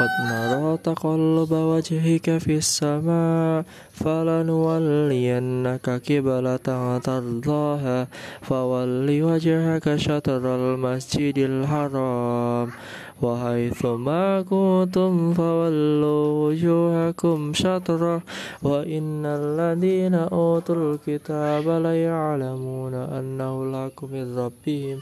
قد نرى تقلب وجهك في السماء فلنولينك قبلة ترضاها فول وجهك شطر المسجد الحرام. وحيث ما كنتم فولوا وجوهكم شطرة وإن الذين أوتوا الكتاب ليعلمون أنه الحق من ربهم.